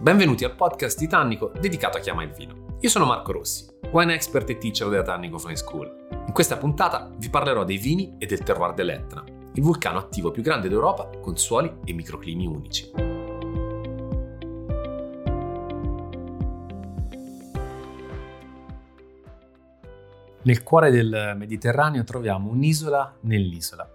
Benvenuti al podcast di Tannico dedicato a chi il vino. Io sono Marco Rossi, wine expert e teacher della Tannico Fine School. In questa puntata vi parlerò dei vini e del terroir dell'Etna, il vulcano attivo più grande d'Europa con suoli e microclimi unici. Nel cuore del Mediterraneo troviamo un'isola nell'isola,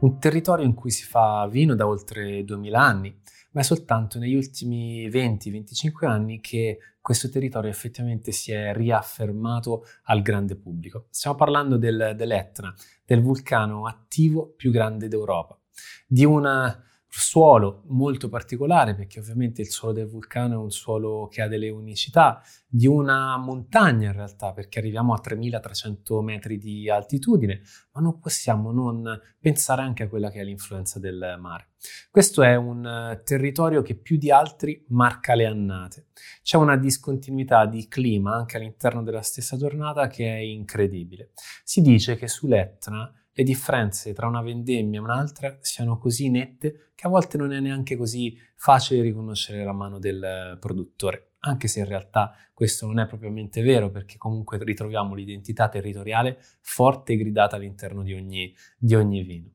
un territorio in cui si fa vino da oltre 2000 anni, ma è soltanto negli ultimi 20-25 anni che questo territorio effettivamente si è riaffermato al grande pubblico. Stiamo parlando del, dell'Etna, del vulcano attivo più grande d'Europa, di una suolo molto particolare, perché ovviamente il suolo del vulcano è un suolo che ha delle unicità, di una montagna in realtà, perché arriviamo a 3300 metri di altitudine, ma non possiamo non pensare anche a quella che è l'influenza del mare. Questo è un territorio che più di altri marca le annate. C'è una discontinuità di clima anche all'interno della stessa giornata che è incredibile. Si dice che sull'Etna le differenze tra una vendemmia e un'altra siano così nette che a volte non è neanche così facile riconoscere la mano del produttore, anche se in realtà questo non è propriamente vero perché comunque ritroviamo l'identità territoriale forte e gridata all'interno di ogni, di ogni vino.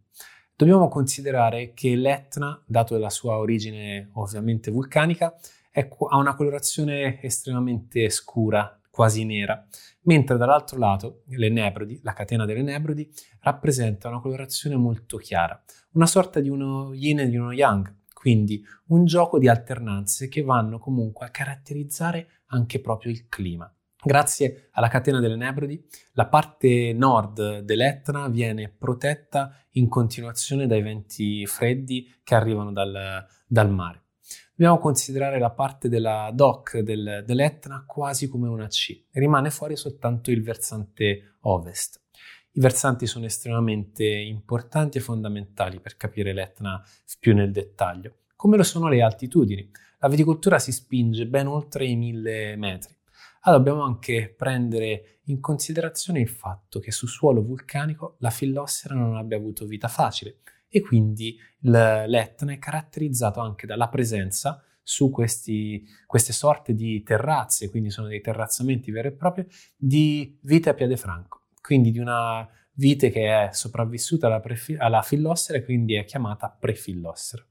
Dobbiamo considerare che l'Etna, dato la sua origine ovviamente vulcanica, ha una colorazione estremamente scura, quasi nera, mentre dall'altro lato le Nebrodi, la catena delle Nebrodi, rappresenta una colorazione molto chiara, una sorta di uno yin e di uno yang, quindi un gioco di alternanze che vanno comunque a caratterizzare anche proprio il clima. Grazie alla catena delle Nebrodi, la parte nord dell'Etna viene protetta in continuazione dai venti freddi che arrivano dal, dal mare dobbiamo considerare la parte della DOC del, dell'Etna quasi come una C. Rimane fuori soltanto il versante ovest. I versanti sono estremamente importanti e fondamentali per capire l'Etna più nel dettaglio, come lo sono le altitudini. La viticoltura si spinge ben oltre i mille metri. Allora dobbiamo anche prendere in considerazione il fatto che su suolo vulcanico la fillossera non abbia avuto vita facile e quindi l'Etna è caratterizzato anche dalla presenza su questi, queste sorte di terrazze, quindi sono dei terrazzamenti veri e propri, di vite a piede franco, quindi di una vite che è sopravvissuta alla, prefi- alla fillossera e quindi è chiamata prefillossera.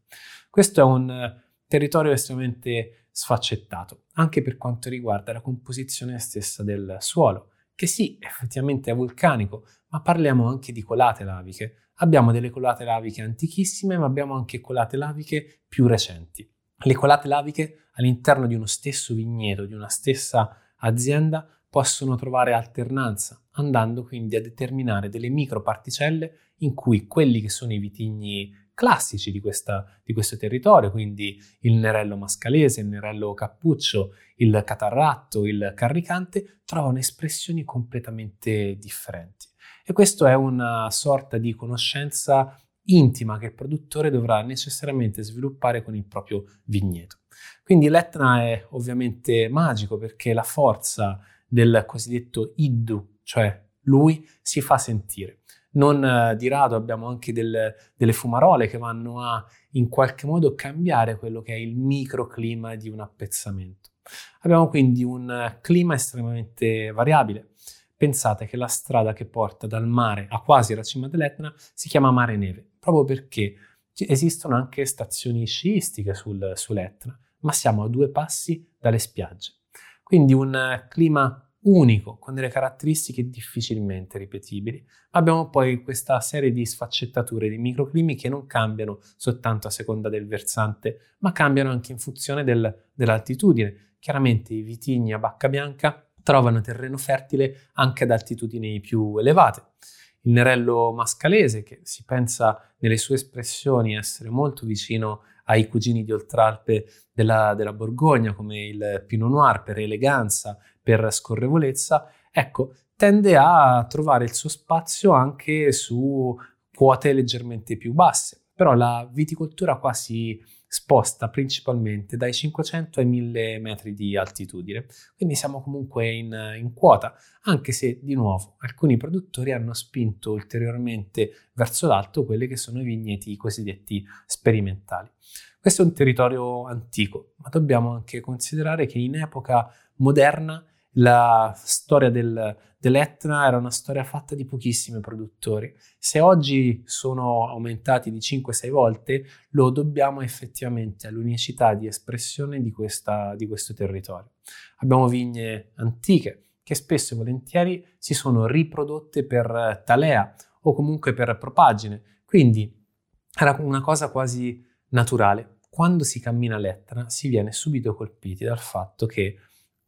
Questo è un territorio estremamente sfaccettato, anche per quanto riguarda la composizione stessa del suolo, che sì, effettivamente è vulcanico, ma parliamo anche di colate laviche, abbiamo delle colate laviche antichissime, ma abbiamo anche colate laviche più recenti. Le colate laviche all'interno di uno stesso vigneto, di una stessa azienda, possono trovare alternanza, andando quindi a determinare delle microparticelle in cui quelli che sono i vitigni classici di, questa, di, questo territorio, quindi il nerello mascalese, il nerello cappuccio, il catarratto, il carricante, trovano espressioni completamente differenti. E questo è una sorta di conoscenza intima che il produttore dovrà necessariamente sviluppare con il proprio vigneto. Quindi l'Etna è ovviamente magico perché la forza del cosiddetto iddu, cioè lui, si fa sentire. Non eh, di rado abbiamo anche del, delle fumarole che vanno a in qualche modo cambiare quello che è il microclima di un appezzamento. Abbiamo quindi un clima estremamente variabile Pensate che la strada che porta dal mare a quasi la cima dell'Etna si chiama Mare Neve, proprio perché esistono anche stazioni sciistiche sul, sull'Etna, ma siamo a due passi dalle spiagge. Quindi un clima unico, con delle caratteristiche difficilmente ripetibili. Abbiamo poi questa serie di sfaccettature di microclimi che non cambiano soltanto a seconda del versante, ma cambiano anche in funzione del, dell'altitudine. Chiaramente i vitigni a bacca bianca trovano terreno fertile anche ad altitudini più elevate. Il nerello mascalese, che si pensa nelle sue espressioni essere molto vicino ai cugini di Oltralpe della, della Borgogna, come il Pinot Noir per eleganza, per scorrevolezza, ecco, tende a trovare il suo spazio anche su quote leggermente più basse. Però la viticoltura qua si sposta principalmente dai 500 ai 1000 metri di altitudine, quindi siamo comunque in, in, quota, anche se di nuovo alcuni produttori hanno spinto ulteriormente verso l'alto quelli che sono i vigneti cosiddetti sperimentali. Questo è un territorio antico, ma dobbiamo anche considerare che in epoca moderna la storia del, dell'Etna era una storia fatta di pochissimi produttori. Se oggi sono aumentati di 5-6 volte, lo dobbiamo effettivamente all'unicità di espressione di, questa, di questo territorio. Abbiamo vigne antiche che spesso e volentieri si sono riprodotte per talea o comunque per propagine, quindi era una cosa quasi naturale. Quando si cammina l'Etna si viene subito colpiti dal fatto che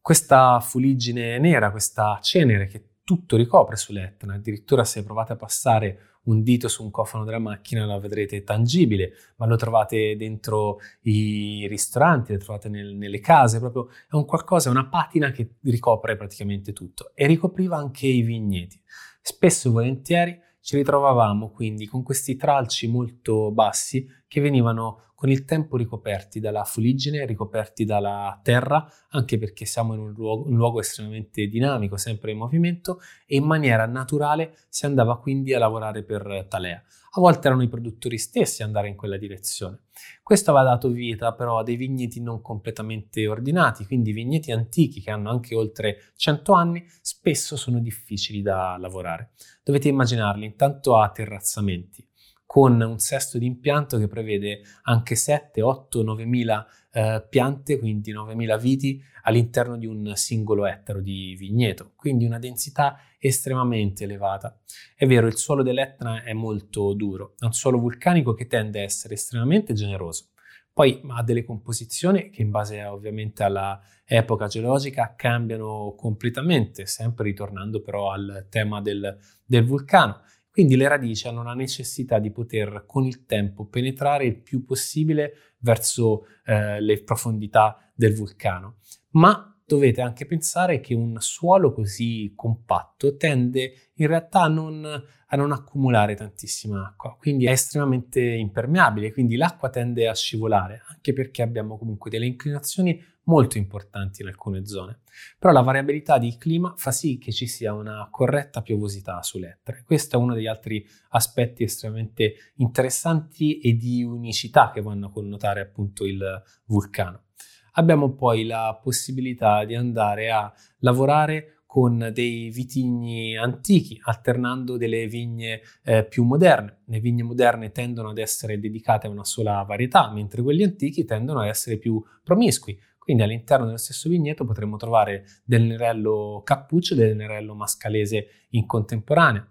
questa fuliggine nera, questa cenere che tutto ricopre sull'Etna, addirittura se provate a passare un dito su un cofano della macchina la vedrete tangibile, ma lo trovate dentro i ristoranti, lo trovate nel, nelle case, proprio è un qualcosa, una patina che ricopre praticamente tutto e ricopriva anche i vigneti. Spesso e volentieri ci ritrovavamo quindi con questi tralci molto bassi che venivano con il tempo ricoperti dalla fuliggine, ricoperti dalla terra, anche perché siamo in un luogo, un luogo, estremamente dinamico, sempre in movimento, e in maniera naturale si andava quindi a lavorare per talea. A volte erano i produttori stessi ad andare in quella direzione. Questo aveva dato vita però a dei vigneti non completamente ordinati, quindi vigneti antichi che hanno anche oltre 100 anni, spesso sono difficili da lavorare. Dovete immaginarli intanto a terrazzamenti con un sesto di impianto che prevede anche 7, 8, 9 mila eh, piante, quindi 9 mila viti all'interno di un singolo ettaro di vigneto, quindi una densità estremamente elevata. È vero, il suolo dell'Etna è molto duro, è un suolo vulcanico che tende a essere estremamente generoso. Poi ha delle composizioni che in base ovviamente alla epoca geologica cambiano completamente, sempre ritornando però al tema del, del vulcano quindi le radici hanno la necessità di poter con il tempo penetrare il più possibile verso eh, le profondità del vulcano. Ma dovete anche pensare che un suolo così compatto tende in realtà a non, a non, accumulare tantissima acqua, quindi è estremamente impermeabile, quindi l'acqua tende a scivolare, anche perché abbiamo comunque delle inclinazioni molto importanti in alcune zone. Però la variabilità di clima fa sì che ci sia una corretta piovosità sull'Ettere. Questo è uno degli altri aspetti estremamente interessanti e di unicità che vanno a connotare appunto il vulcano. Abbiamo poi la possibilità di andare a lavorare con dei vitigni antichi, alternando delle vigne eh, più moderne. Le vigne moderne tendono ad essere dedicate a una sola varietà, mentre quelli antichi tendono ad essere più promiscui, quindi all'interno dello stesso vigneto potremmo trovare del nerello cappuccio e del nerello mascalese in contemporanea.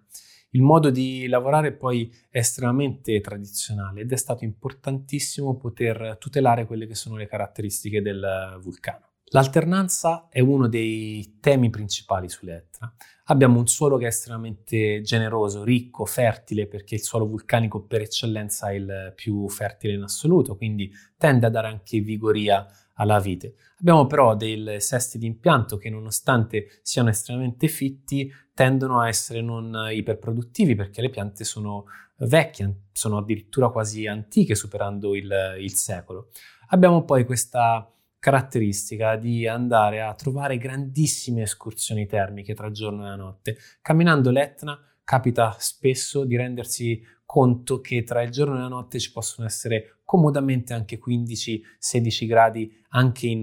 Il modo di lavorare poi è estremamente tradizionale ed è stato importantissimo poter tutelare quelle che sono le caratteristiche del vulcano. L'alternanza è uno dei temi principali sull'Etna. Abbiamo un suolo che è estremamente generoso, ricco, fertile, perché il suolo vulcanico per eccellenza è il più fertile in assoluto, quindi tende a dare anche vigoria alla vite. Abbiamo però dei sesti di impianto che nonostante siano estremamente fitti tendono a essere non iperproduttivi perché le piante sono vecchie, sono addirittura quasi antiche superando il, il secolo. Abbiamo poi questa caratteristica di andare a trovare grandissime escursioni termiche tra giorno e la notte. Camminando l'Etna capita spesso di rendersi conto che tra il giorno e la notte ci possono essere comodamente anche 15-16 gradi anche in,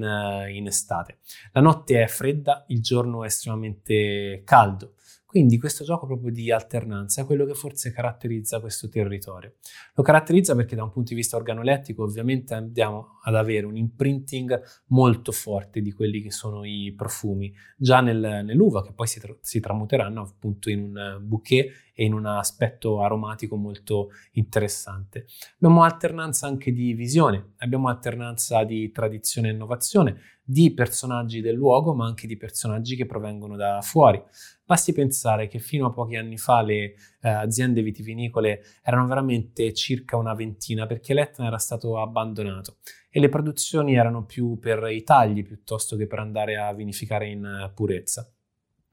in estate. La notte è fredda, il giorno è estremamente caldo. Quindi questo gioco proprio di alternanza è quello che forse caratterizza questo territorio. Lo caratterizza perché da un punto di vista organolettico ovviamente andiamo ad avere un imprinting molto forte di quelli che sono i profumi, già nel, nell'uva che poi si, tra- si tramuteranno appunto in un bouquet e in un aspetto aromatico molto interessante. Abbiamo alternanza anche di visione, abbiamo alternanza di tradizione e innovazione, di personaggi del luogo, ma anche di personaggi che provengono da fuori. Basti pensare che fino a pochi anni fa le eh, aziende vitivinicole erano veramente circa una ventina perché l'Etna era stato abbandonato e le produzioni erano più per i tagli piuttosto che per andare a vinificare in purezza.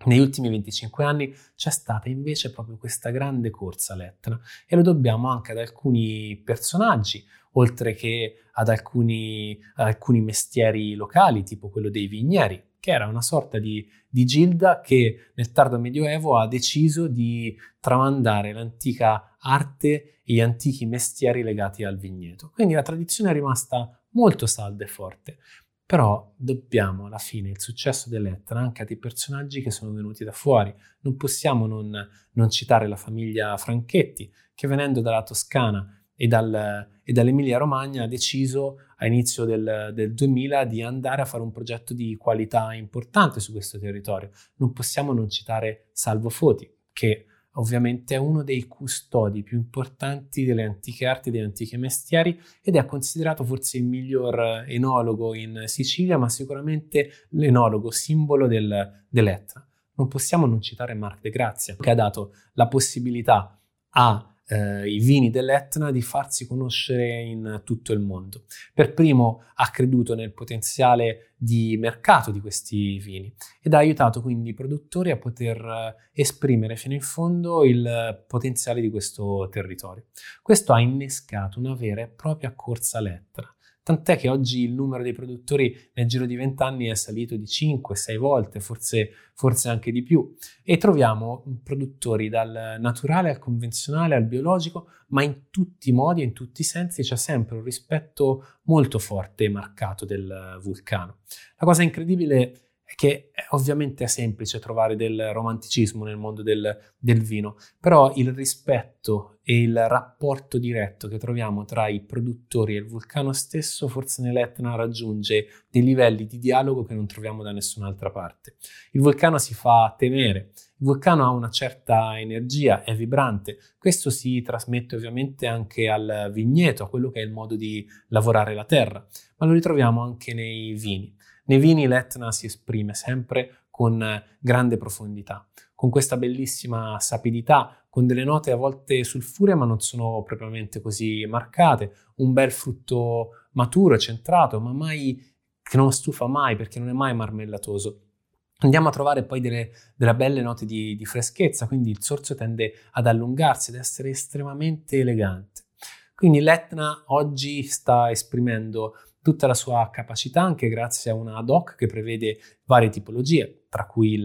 Negli ultimi 25 anni c'è stata invece proprio questa grande corsa all'Etna e lo dobbiamo anche ad alcuni personaggi, oltre che ad alcuni, ad alcuni mestieri locali, tipo quello dei vigneri, che era una sorta di, di gilda che nel tardo medioevo ha deciso di tramandare l'antica arte e gli antichi mestieri legati al vigneto. Quindi la tradizione è rimasta molto salda e forte. Però dobbiamo alla fine il successo dell'Etna anche a dei personaggi che sono venuti da fuori. Non possiamo non, non citare la famiglia Franchetti, che venendo dalla Toscana e, dal, e dall'Emilia Romagna ha deciso a inizio del, del 2000 di andare a fare un progetto di qualità importante su questo territorio. Non possiamo non citare Salvo Foti, che ovviamente è uno dei custodi più importanti delle antiche arti degli antichi mestieri ed è considerato forse il miglior enologo in Sicilia, ma sicuramente l'enologo simbolo del, dell'Etna. Non possiamo non citare Marc de Grazia, che ha dato la possibilità a eh, i vini dell'Etna di farsi conoscere in tutto il mondo. Per primo ha creduto nel potenziale di mercato di questi vini ed ha aiutato quindi i produttori a poter eh, esprimere fino in fondo il potenziale di questo territorio. Questo ha innescato una vera e propria corsa all'Etna Tant'è che oggi il numero dei produttori nel giro di 20 anni è salito di 5-6 volte, forse, forse, anche di più. E troviamo produttori dal naturale al convenzionale al biologico, ma in tutti i modi e in tutti i sensi c'è sempre un rispetto molto forte e marcato del vulcano. La cosa incredibile che ovviamente è semplice trovare del romanticismo nel mondo del, del, vino, però il rispetto e il rapporto diretto che troviamo tra i produttori e il vulcano stesso forse nell'Etna raggiunge dei livelli di dialogo che non troviamo da nessun'altra parte. Il vulcano si fa temere, il vulcano ha una certa energia, è vibrante, questo si trasmette ovviamente anche al vigneto, a quello che è il modo di lavorare la terra, ma lo ritroviamo anche nei vini. Nei vini l'Etna si esprime sempre con grande profondità, con questa bellissima sapidità, con delle note a volte sulfuree ma non sono propriamente così marcate, un bel frutto maturo centrato, ma mai che non stufa mai perché non è mai marmellatoso. Andiamo a trovare poi delle, delle belle note di, di freschezza, quindi il sorso tende ad allungarsi, ad essere estremamente elegante. Quindi l'Etna oggi sta esprimendo tutta la sua capacità anche grazie a una ad hoc che prevede varie tipologie, tra cui il,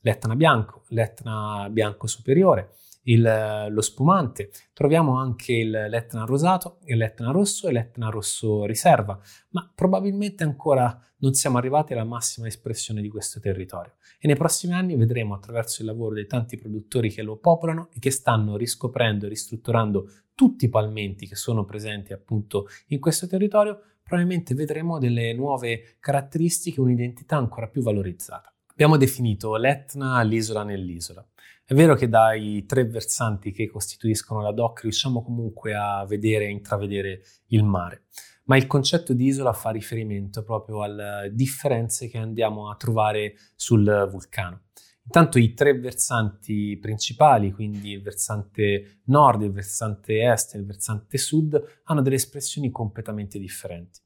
l'Etna bianco, l'Etna bianco superiore, il, lo spumante. Troviamo anche il, l'Etna rosato, l'Etna rosso e l'Etna rosso riserva, ma probabilmente ancora non siamo arrivati alla massima espressione di questo territorio. E nei prossimi anni vedremo attraverso il lavoro dei tanti produttori che lo popolano e che stanno riscoprendo e ristrutturando tutti i palmenti che sono presenti appunto in questo territorio, probabilmente vedremo delle nuove caratteristiche, un'identità ancora più valorizzata. Abbiamo definito l'Etna l'isola nell'isola. È vero che dai tre versanti che costituiscono la DOC riusciamo comunque a vedere e intravedere il mare, ma il concetto di isola fa riferimento proprio alle differenze che andiamo a trovare sul vulcano. Intanto i tre versanti principali, quindi il versante nord, il versante est e il versante sud, hanno delle espressioni completamente differenti.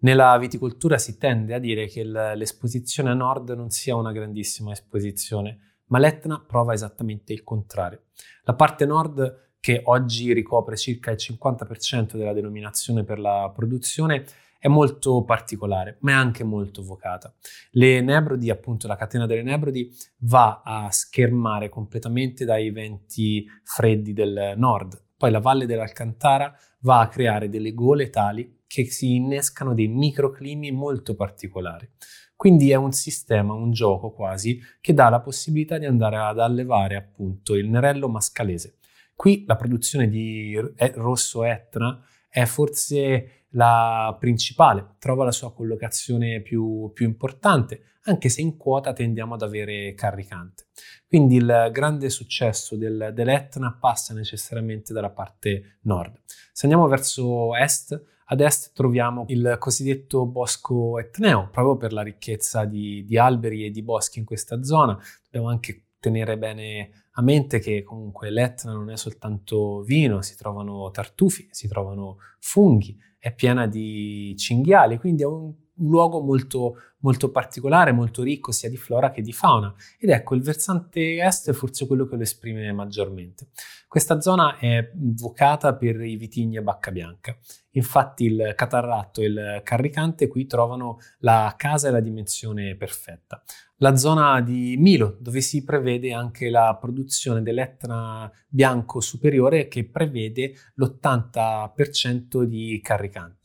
Nella viticoltura si tende a dire che l'esposizione a nord non sia una grandissima esposizione, ma l'Etna prova esattamente il contrario. La parte nord, che oggi ricopre circa il 50% della denominazione per la produzione, è molto particolare, ma è anche molto vocata. Le Nebrodi, appunto la catena delle Nebrodi, va a schermare completamente dai venti freddi del nord. Poi la valle dell'Alcantara va a creare delle gole tali che si innescano dei microclimi molto particolari. Quindi è un sistema, un gioco quasi, che dà la possibilità di andare ad allevare appunto il nerello mascalese. Qui la produzione di rosso Etna è forse la principale, trova la sua collocazione più, più importante, anche se in quota tendiamo ad avere carricante. Quindi il grande successo del, dell'Etna passa necessariamente dalla parte nord. Se andiamo verso est, ad est troviamo il cosiddetto bosco etneo, proprio per la ricchezza di, di alberi e di boschi in questa zona. Dobbiamo anche tenere bene a mente che comunque l'Etna non è soltanto vino, si trovano tartufi, si trovano funghi, è piena di cinghiali, quindi è un, un luogo molto, molto particolare, molto ricco sia di flora che di fauna ed ecco il versante est è forse quello che lo esprime maggiormente. Questa zona è vocata per i vitigni a bacca bianca, infatti il catarratto e il carricante qui trovano la casa e la dimensione perfetta. La zona di Milo, dove si prevede anche la produzione dell'Etna bianco superiore che prevede l'80% di carricante.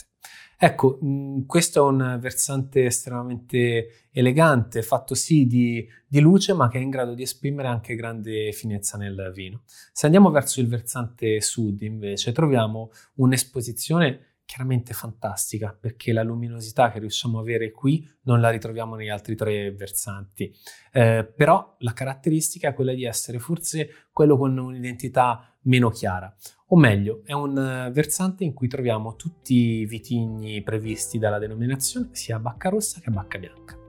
Ecco, mh, questo è un versante estremamente elegante, fatto sì di, di, luce, ma che è in grado di esprimere anche grande finezza nel vino. Se andiamo verso il versante sud, invece, troviamo un'esposizione chiaramente fantastica perché la luminosità che riusciamo a avere qui non la ritroviamo negli altri tre versanti. Eh, però la caratteristica è quella di essere forse quello con un'identità meno chiara. O meglio, è un eh, versante in cui troviamo tutti i vitigni previsti dalla denominazione, sia bacca rossa che bacca bianca.